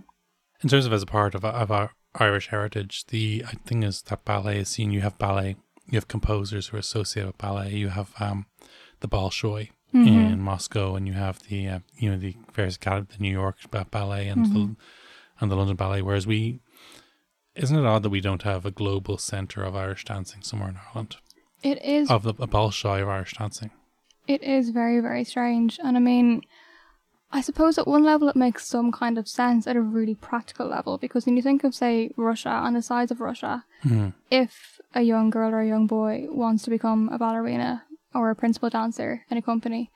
Speaker 1: in terms of as a part of of our Irish heritage, the I thing is that ballet is seen. You have ballet, you have composers who are associated with ballet. You have um, the Bolshoi mm-hmm. in Moscow, and you have the uh, you know the various acad- the New York uh, ballet and the mm-hmm. and the London ballet. Whereas we, isn't it odd that we don't have a global center of Irish dancing somewhere in Ireland
Speaker 2: It is
Speaker 1: of the a Bolshoi of Irish dancing?
Speaker 2: It is very, very strange. And I mean, I suppose at one level it makes some kind of sense at a really practical level because when you think of, say, Russia and the size of Russia, hmm. if a young girl or a young boy wants to become a ballerina or a principal dancer in a company,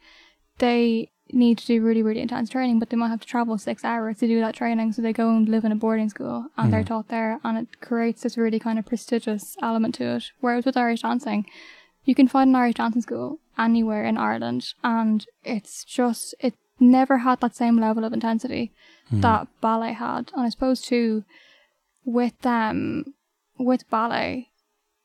Speaker 2: they need to do really, really intense training, but they might have to travel six hours to do that training. So they go and live in a boarding school and they're hmm. taught there, and it creates this really kind of prestigious element to it. Whereas with Irish dancing, you can find an Irish dancing school anywhere in Ireland, and it's just it never had that same level of intensity that ballet had. And I suppose too, with um with ballet,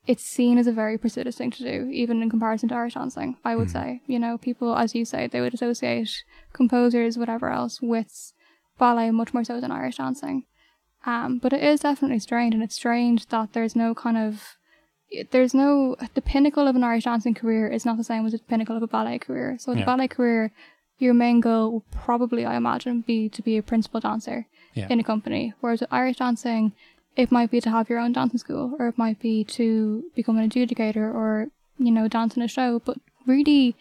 Speaker 2: it's seen as a very prestigious thing to do, even in comparison to Irish dancing. I would say, you know, people, as you say, they would associate composers, whatever else, with ballet much more so than Irish dancing. Um, but it is definitely strange, and it's strange that there's no kind of there's no the pinnacle of an Irish dancing career is not the same as the pinnacle of a ballet career. So the
Speaker 1: Yeah.
Speaker 2: ballet career, your main goal will probably, I imagine, be to be a principal dancer
Speaker 1: Yeah.
Speaker 2: in a company. Whereas with Irish dancing, it might be to have your own dancing school, or it might be to become an adjudicator, or you know, dance in a show. But really,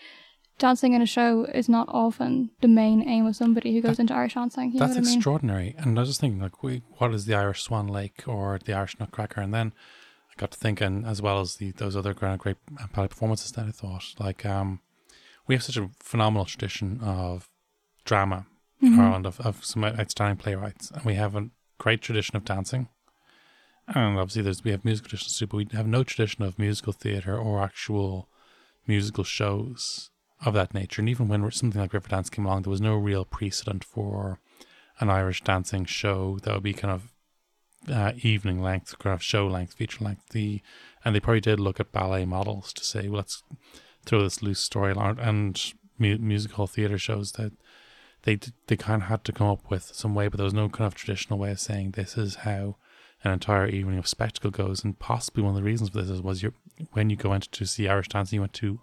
Speaker 2: dancing in a show is not often the main aim of somebody who goes into Irish dancing. You know
Speaker 1: That's
Speaker 2: what I mean?
Speaker 1: extraordinary. And I was just thinking, like, we, what is the Irish Swan Lake or the Irish Nutcracker? And then I got to thinking, as well as the those other great, great ballet performances that I thought, like, um, we have such a phenomenal tradition of drama in Ireland, of, of some outstanding playwrights, and we have a great tradition of dancing. And obviously, there's we have musical traditions too, but we have no tradition of musical theatre or actual musical shows of that nature. And even when something like Riverdance came along, there was no real precedent for an Irish dancing show that would be kind of uh, evening length, kind of show length, feature length. The and they probably did look at ballet models to say, well, let's throw this loose story along. And mu- musical theater shows that they they kind of had to come up with some way, but there was no kind of traditional way of saying this is how an entire evening of spectacle goes. And possibly one of the reasons for this is was you when you go went to see Irish dancing, you went to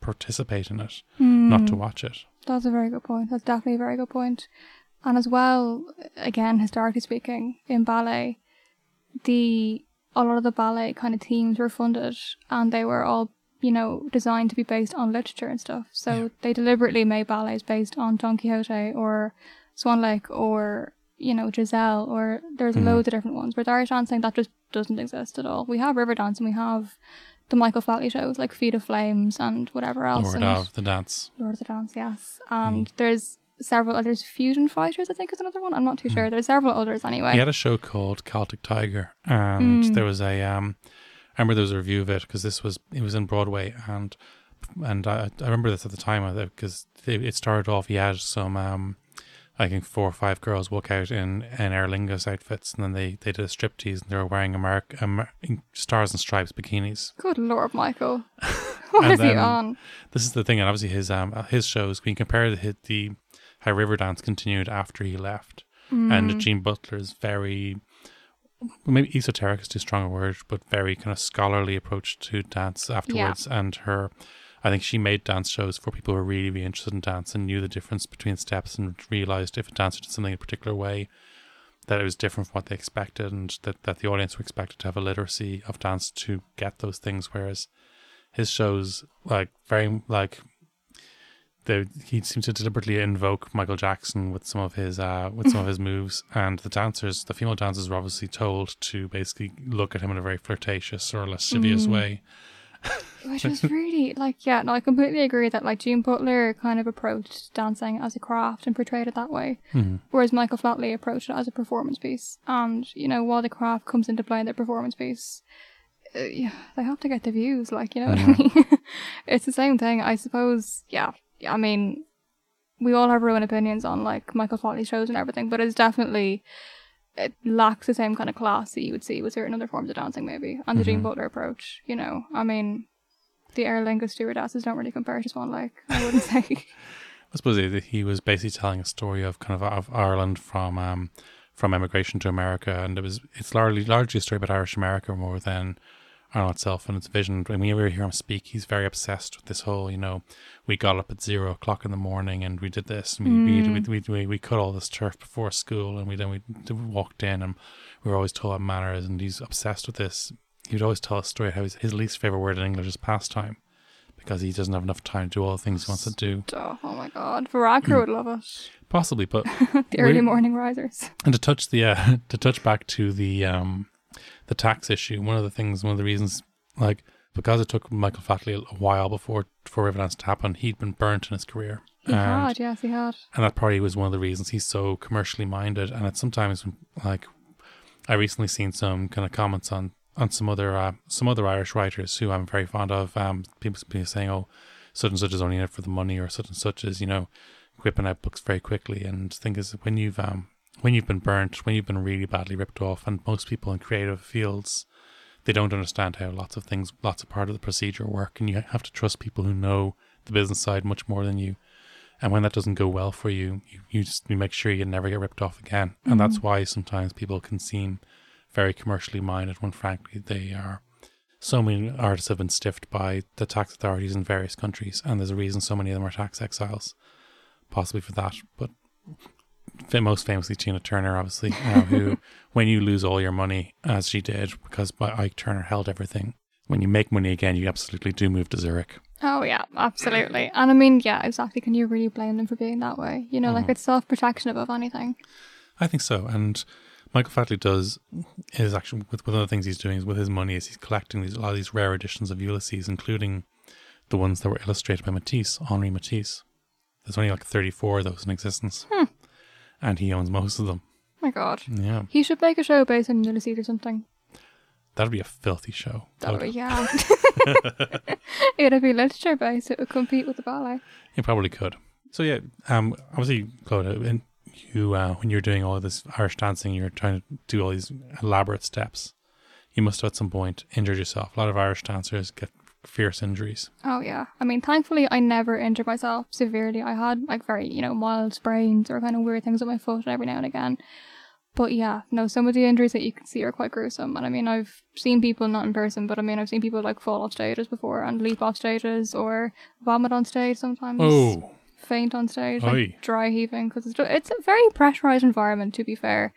Speaker 1: participate in it, not to hmm. watch it.
Speaker 2: That's a very good point. That's definitely a very good point. And as well, again, historically speaking, in ballet, the a lot of the ballet kind of teams were funded, and they were all you know designed to be based on literature and stuff. So
Speaker 1: Yeah.
Speaker 2: they deliberately made ballets based on Don Quixote or Swan Lake or you know Giselle or there's
Speaker 1: Mhm.
Speaker 2: loads of different ones. With Irish dancing, that just doesn't exist at all. We have Riverdance and we have the Michael Flatley shows like Feet of Flames and whatever else.
Speaker 1: Lord
Speaker 2: and-
Speaker 1: of the dance.
Speaker 2: Lord of the Dance, yes. And there's several others. Fusion Fighters, I think, is another one. I'm not too sure. There's several others anyway.
Speaker 1: He had a show called Celtic Tiger, and
Speaker 2: Mm.
Speaker 1: there was a um, I remember there was a review of it because this was it was in Broadway, and and I, I remember this at the time because it, it started off. He had some um, I think four or five girls walk out in in Aer Lingus outfits, and then they they did a striptease, and they were wearing America Amer- stars and stripes bikinis.
Speaker 2: Good Lord, Michael. what
Speaker 1: And
Speaker 2: is he on?
Speaker 1: This is the thing, and obviously his um his shows. When you compare the the how Riverdance continued after he left,
Speaker 2: Mm.
Speaker 1: and Jean Butler's very maybe esoteric is too strong a word, but very kind of scholarly approach to dance afterwards. And her, I think she made dance shows for people who were really, really interested in dance and knew the difference between steps and realized if a dancer did something in a particular way, that it was different from what they expected, and that, that the audience were expected to have a literacy of dance to get those things. Whereas his shows, like very like. He seems to deliberately invoke Michael Jackson with some of his uh, with some of his moves, and the dancers, the female dancers, were obviously told to basically look at him in a very flirtatious or lascivious way.
Speaker 2: Which was really, like, yeah, no, I completely agree that, like, Jean Butler kind of approached dancing as a craft and portrayed it that way.
Speaker 1: Mhm.
Speaker 2: Whereas Michael Flatley approached it as a performance piece. And, you know, while the craft comes into play in the performance piece, uh, yeah, they have to get the views, like, you know what I mean? it's the same thing, I suppose, yeah. I mean, we all have our own opinions on, like, Michael Flatley shows and everything, but it's definitely, it lacks the same kind of class that you would see with certain other forms of dancing, maybe. And the Jean Butler approach, you know, I mean, the Aer Lingus stewardesses don't really compare to Swan Lake, I wouldn't say.
Speaker 1: I suppose he, he was basically telling a story of kind of of Ireland from um, from emigration to America, and it was it's largely largely a story about Irish America more than Ireland itself and its vision. When you ever hear him speak, he's very obsessed with this whole, you know, we got up at zero o'clock in the morning and we did this, and we we, we, we, we, we cut all this turf before school, and we then we walked in, and we were always told what manners, and he's obsessed with this. He would always tell a story how his, his least favorite word in English is pastime. Because he doesn't have enough time to do all the things he wants to do.
Speaker 2: oh, oh my god, Veronica would love us.
Speaker 1: Possibly, but
Speaker 2: The early morning risers.
Speaker 1: And to touch the uh, to touch back to the um the tax issue, one of the things, one of the reasons, like because it took Michael Flatley a while before for Riverdance to happen, he'd been burnt in his career,
Speaker 2: He
Speaker 1: and
Speaker 2: had, yes, he had.
Speaker 1: and that probably was one of the reasons he's so commercially minded. And it's sometimes like I recently seen some kind of comments on on some other uh, some other Irish writers who I'm very fond of. Um, people saying, "Oh, such and such is only in it for the money," or such and such is you know whipping out books very quickly. And the thing is, when you've um when you've been burnt, when you've been really badly ripped off, and most people in creative fields they don't understand how lots of things, lots of part of the procedure work, and you have to trust people who know the business side much more than you. And when that doesn't go well for you, you, you just you make sure you never get ripped off again. And that's mm-hmm. why sometimes people can seem very commercially minded when frankly they are. So many artists have been stiffed by the tax authorities in various countries, and there's a reason so many of them are tax exiles, possibly for that. But most famously, Tina Turner, obviously, uh, who, when you lose all your money, as she did, because Ike Turner held everything, when you make money again, you absolutely do move to Zurich.
Speaker 2: Oh yeah, absolutely. And I mean, yeah, exactly. Can you really blame them for being that way? You know, like it's self protection above anything.
Speaker 1: I think so. And Michael Flatley does is actually with one of the things he's doing is with his money is he's collecting these a lot of these rare editions of Ulysses, including the ones that were illustrated by Matisse, Henri Matisse. There's only like 34 of those in existence, and he owns most of them.
Speaker 2: my god.
Speaker 1: Yeah,
Speaker 2: He should make a show based on Ulysses or something.
Speaker 1: that'd be a filthy show.
Speaker 2: That
Speaker 1: Would-
Speaker 2: would, yeah. It'd be literature based. It would compete with the ballet.
Speaker 1: You probably could. So yeah, um, obviously, Clodagh, and you uh, when you're doing all of this Irish dancing, you're trying to do all these elaborate steps. You must have at some point injured yourself. A lot of Irish dancers get fierce injuries.
Speaker 2: Oh yeah. I mean, thankfully, I never injured myself severely. I had like very, you know, mild sprains or kind of weird things with my foot every now and again. But yeah, no, some of the injuries that you can see are quite gruesome. And I mean, I've seen people not in person, but I mean, I've seen people like fall off stages before and leap off stages or vomit on stage sometimes.
Speaker 1: Oh,
Speaker 2: faint on stage, like dry heaving, because it's, it's a very pressurized environment, to be fair.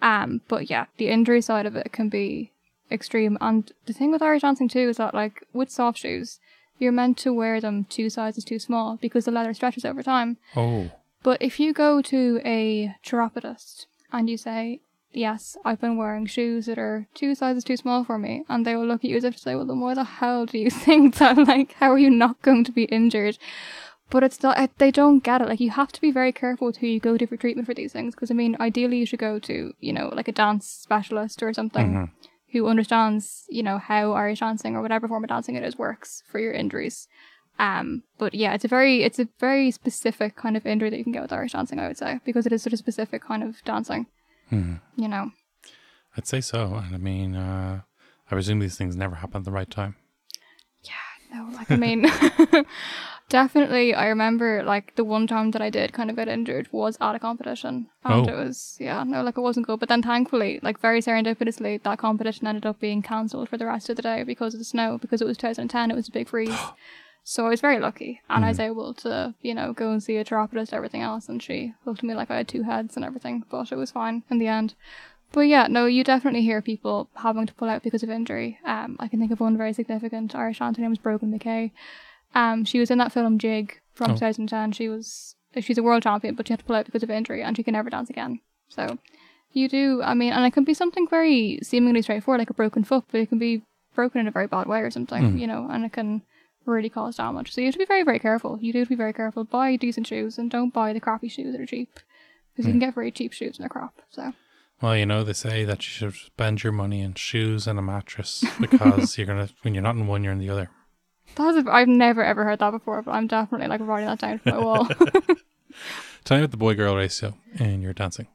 Speaker 2: Um, but yeah, the injury side of it can be extreme. And the thing with Irish dancing too is that, like, with soft shoes, you're meant to wear them two sizes too small because the leather stretches over time.
Speaker 1: oh,
Speaker 2: But if you go to a chiropodist and you say, Yes, I've been wearing shoes that are two sizes too small for me, and they will look at you as if to say, Well, then why the hell do you think that? Like, how are you not going to be injured? But it's not, they don't get it. Like, you have to be very careful with who you go to for treatment for these things. Because, I mean, ideally, you should go to, you know, like a dance specialist or something mm-hmm. Who understands, you know, how Irish dancing or whatever form of dancing it is works for your injuries. Um, but yeah, it's a very, it's a very specific kind of injury that you can get with Irish dancing, I would say, because it is such a specific kind of dancing. You know,
Speaker 1: I'd say so. And I mean, uh, I presume these things never happen at the right time.
Speaker 2: Yeah, no, like I mean, definitely, I remember like the one time that I did kind of get injured was at a competition, and
Speaker 1: Oh.
Speaker 2: it was yeah, no, like it wasn't good. But then thankfully, like very serendipitously, that competition ended up being cancelled for the rest of the day because of the snow, because it was 2010, it was a big freeze. So I was very lucky, and I was able to, you know, go and see a chiropodist, everything else, and she looked at me like I had two heads and everything, but it was fine in the end. But yeah, no, you definitely hear people having to pull out because of injury. Um, I can think of one very significant Irish name was Brogan McCay. Um, she was in that film Jig from
Speaker 1: Oh.
Speaker 2: 2010. She was she's a world champion, but she had to pull out because of injury, and she can never dance again. So you do, I mean, and it can be something very seemingly straightforward, like a broken foot, but it can be broken in a very bad way or something, you know, and it can really cause damage. So you have to be very, very careful. You do have to be very careful. Buy decent shoes and don't buy the crappy shoes that are cheap. Because you can get very cheap shoes and they're crap. So
Speaker 1: Well, you know, they say that you should spend your money in shoes and a mattress because you're gonna when you're not in one, you're in the other.
Speaker 2: That's a, I've never ever heard that before, but I'm definitely like writing that down for my wall.
Speaker 1: Tell me about the boy girl ratio in your dancing.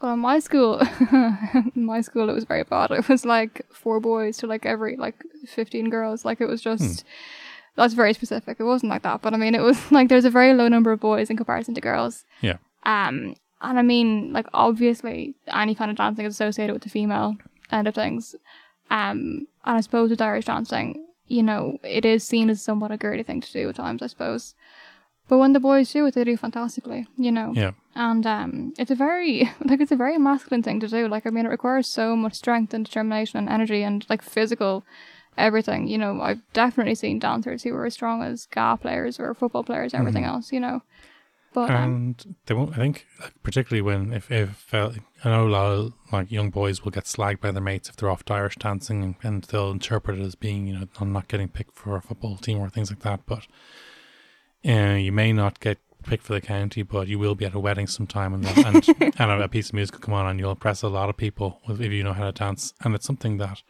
Speaker 2: Well, in my school, in my school, it was very bad. It was like four boys to like every like fifteen girls. Like it was just that's very specific. It wasn't like that, but I mean, it was like there's a very low number of boys in comparison to girls.
Speaker 1: Yeah.
Speaker 2: Um, and I mean, like obviously, any kind of dancing is associated with the female end of things. Um, and I suppose with Irish dancing, you know, it is seen as somewhat a girly thing to do at times, I suppose. But when the boys do it, they do fantastically, you know
Speaker 1: Yeah.
Speaker 2: and um, it's a very like it's a very masculine thing to do. Like I mean, it requires so much strength and determination and energy and like physical everything. You know, I've definitely seen dancers who were as strong as GAA players or football players, everything else. You know,
Speaker 1: and they won't. I think, particularly when if if uh, I know a lot of like young boys will get slagged by their mates if they're off to Irish dancing, and, and they'll interpret it as being you know I'm not getting picked for a football team or things like that. But uh, you may not get picked for the county, but you will be at a wedding sometime, and and, and a, a piece of music will come on, and you'll impress a lot of people if you know how to dance. And it's something that.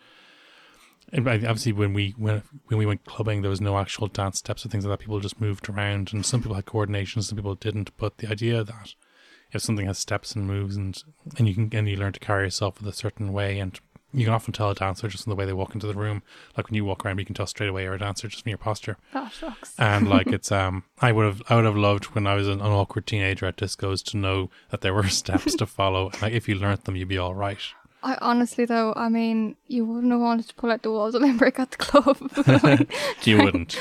Speaker 1: And Obviously, when we when when we went clubbing, there was no actual dance steps or things like that. People just moved around, and some people had coordination, some people didn't. But the idea that if something has steps and moves, and and you can and you learn to carry yourself with a certain way, and you can often tell a dancer just from the way they walk into the room. Like when you walk around, you can tell straight away you're a dancer just from your posture.
Speaker 2: that sucks.
Speaker 1: And like it's um, I would have I would have loved when I was an, an awkward teenager at discos to know that there were steps to follow. Like if you learnt them, you'd be all right.
Speaker 2: I honestly though, I mean, you wouldn't have wanted to pull out the walls of Limerick at the club. Like,
Speaker 1: You wouldn't.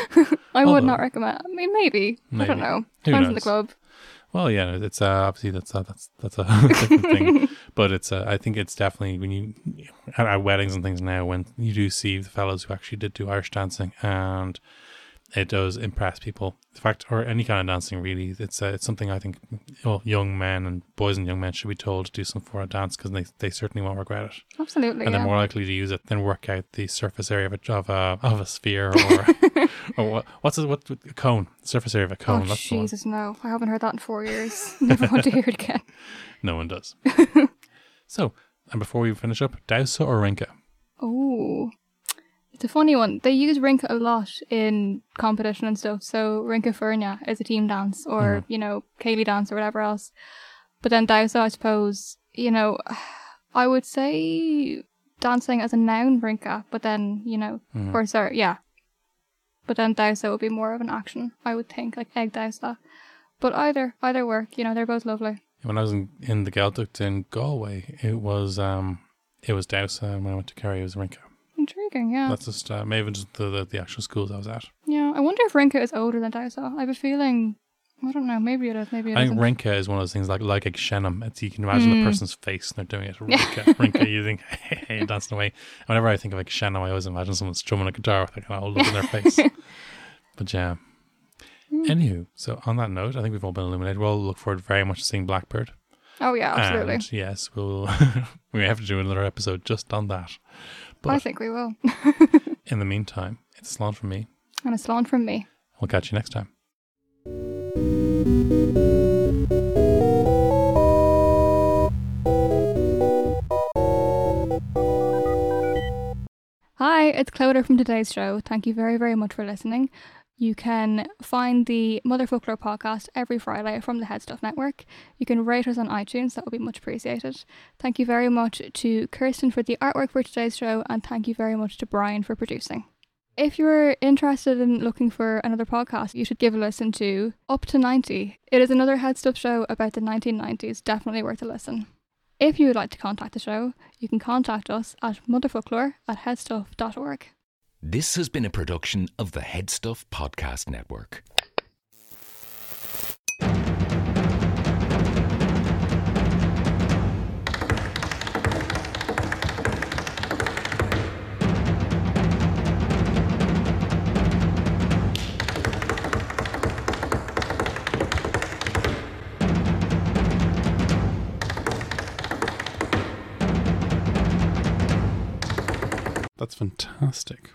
Speaker 2: I would
Speaker 1: Although-
Speaker 2: not recommend. I mean, maybe. I don't know.
Speaker 1: Who
Speaker 2: Depends on the club.
Speaker 1: Well, yeah, it's uh, obviously that's uh, that's that's a different thing, but it's uh, I think it's definitely when you at, at weddings and things now when you do see the fellows who actually did do Irish dancing and it does impress people. In fact, or any kind of dancing really, it's uh, it's something I think well, young men and boys and young men should be told to do something for a dance because they they certainly won't regret it,
Speaker 2: Absolutely.
Speaker 1: and
Speaker 2: yeah.
Speaker 1: they're more likely to use it than work out the surface area of a of a, of a sphere or or what, what's it, what a cone surface area of a cone.
Speaker 2: Oh
Speaker 1: that's.
Speaker 2: Jesus, no! I haven't heard that in four years. Never want to hear it again.
Speaker 1: No one does. so, and before we finish up, Damhsa or Rince?
Speaker 2: Oh, it's a funny one. They use Rince a lot in competition and stuff. So Rince Fóirne is a team dance, or you know, céilí dance, or whatever else. But then Damhsa, I suppose, you know, I would say dancing as a noun Rince, but then you know, or sorry, yeah, But then Damhsa would be more of an action, I would think, like ag damhsa. But either either work, you know, they're both lovely.
Speaker 1: When I was in, in the Gaeltacht in Galway, it was um it was Damhsa, and when I went to Kerry, it was Rince.
Speaker 2: Intriguing, yeah.
Speaker 1: That's just uh, maybe just the, the the actual schools I was at.
Speaker 2: yeah, I wonder if Rince is older than Damhsa. I have a feeling, I don't know, maybe it is, maybe it
Speaker 1: I think
Speaker 2: isn't.
Speaker 1: Rince is one of those things like like a seinm. It's you can imagine
Speaker 2: Mm.
Speaker 1: the person's face and they're doing it. Rince, Rince using hey, hey dancing away. Whenever I think of like seinm, I always imagine someone strumming a guitar with like an old look in their face. but yeah.
Speaker 2: Mm.
Speaker 1: Anywho, so on that note, I think we've all been illuminated. We'll look forward very much to seeing Blackbird.
Speaker 2: oh, yeah, absolutely.
Speaker 1: And yes, we'll we may have to do another episode just on that.
Speaker 2: I think we will.
Speaker 1: in the meantime, it's a slán from me.
Speaker 2: and a slán from me.
Speaker 1: We'll catch you next time.
Speaker 2: Hi, it's Clodagh from today's show. Thank you very, very much for listening. You can find the Motherfoclóir podcast every Friday from the HeadStuff Network. You can rate us on iTunes, that would be much appreciated. Thank you very much to Kirsten for the artwork for today's show, and thank you very much to Brian for producing. If you're interested in looking for another podcast, you should give a listen to Up to 90. It is another HeadStuff show about the 1990s, definitely worth a listen. If you would like to contact the show, you can contact us at motherfolklore at headstuff.org.
Speaker 6: This has been a production of the HeadStuff Podcast Network.
Speaker 1: That's fantastic.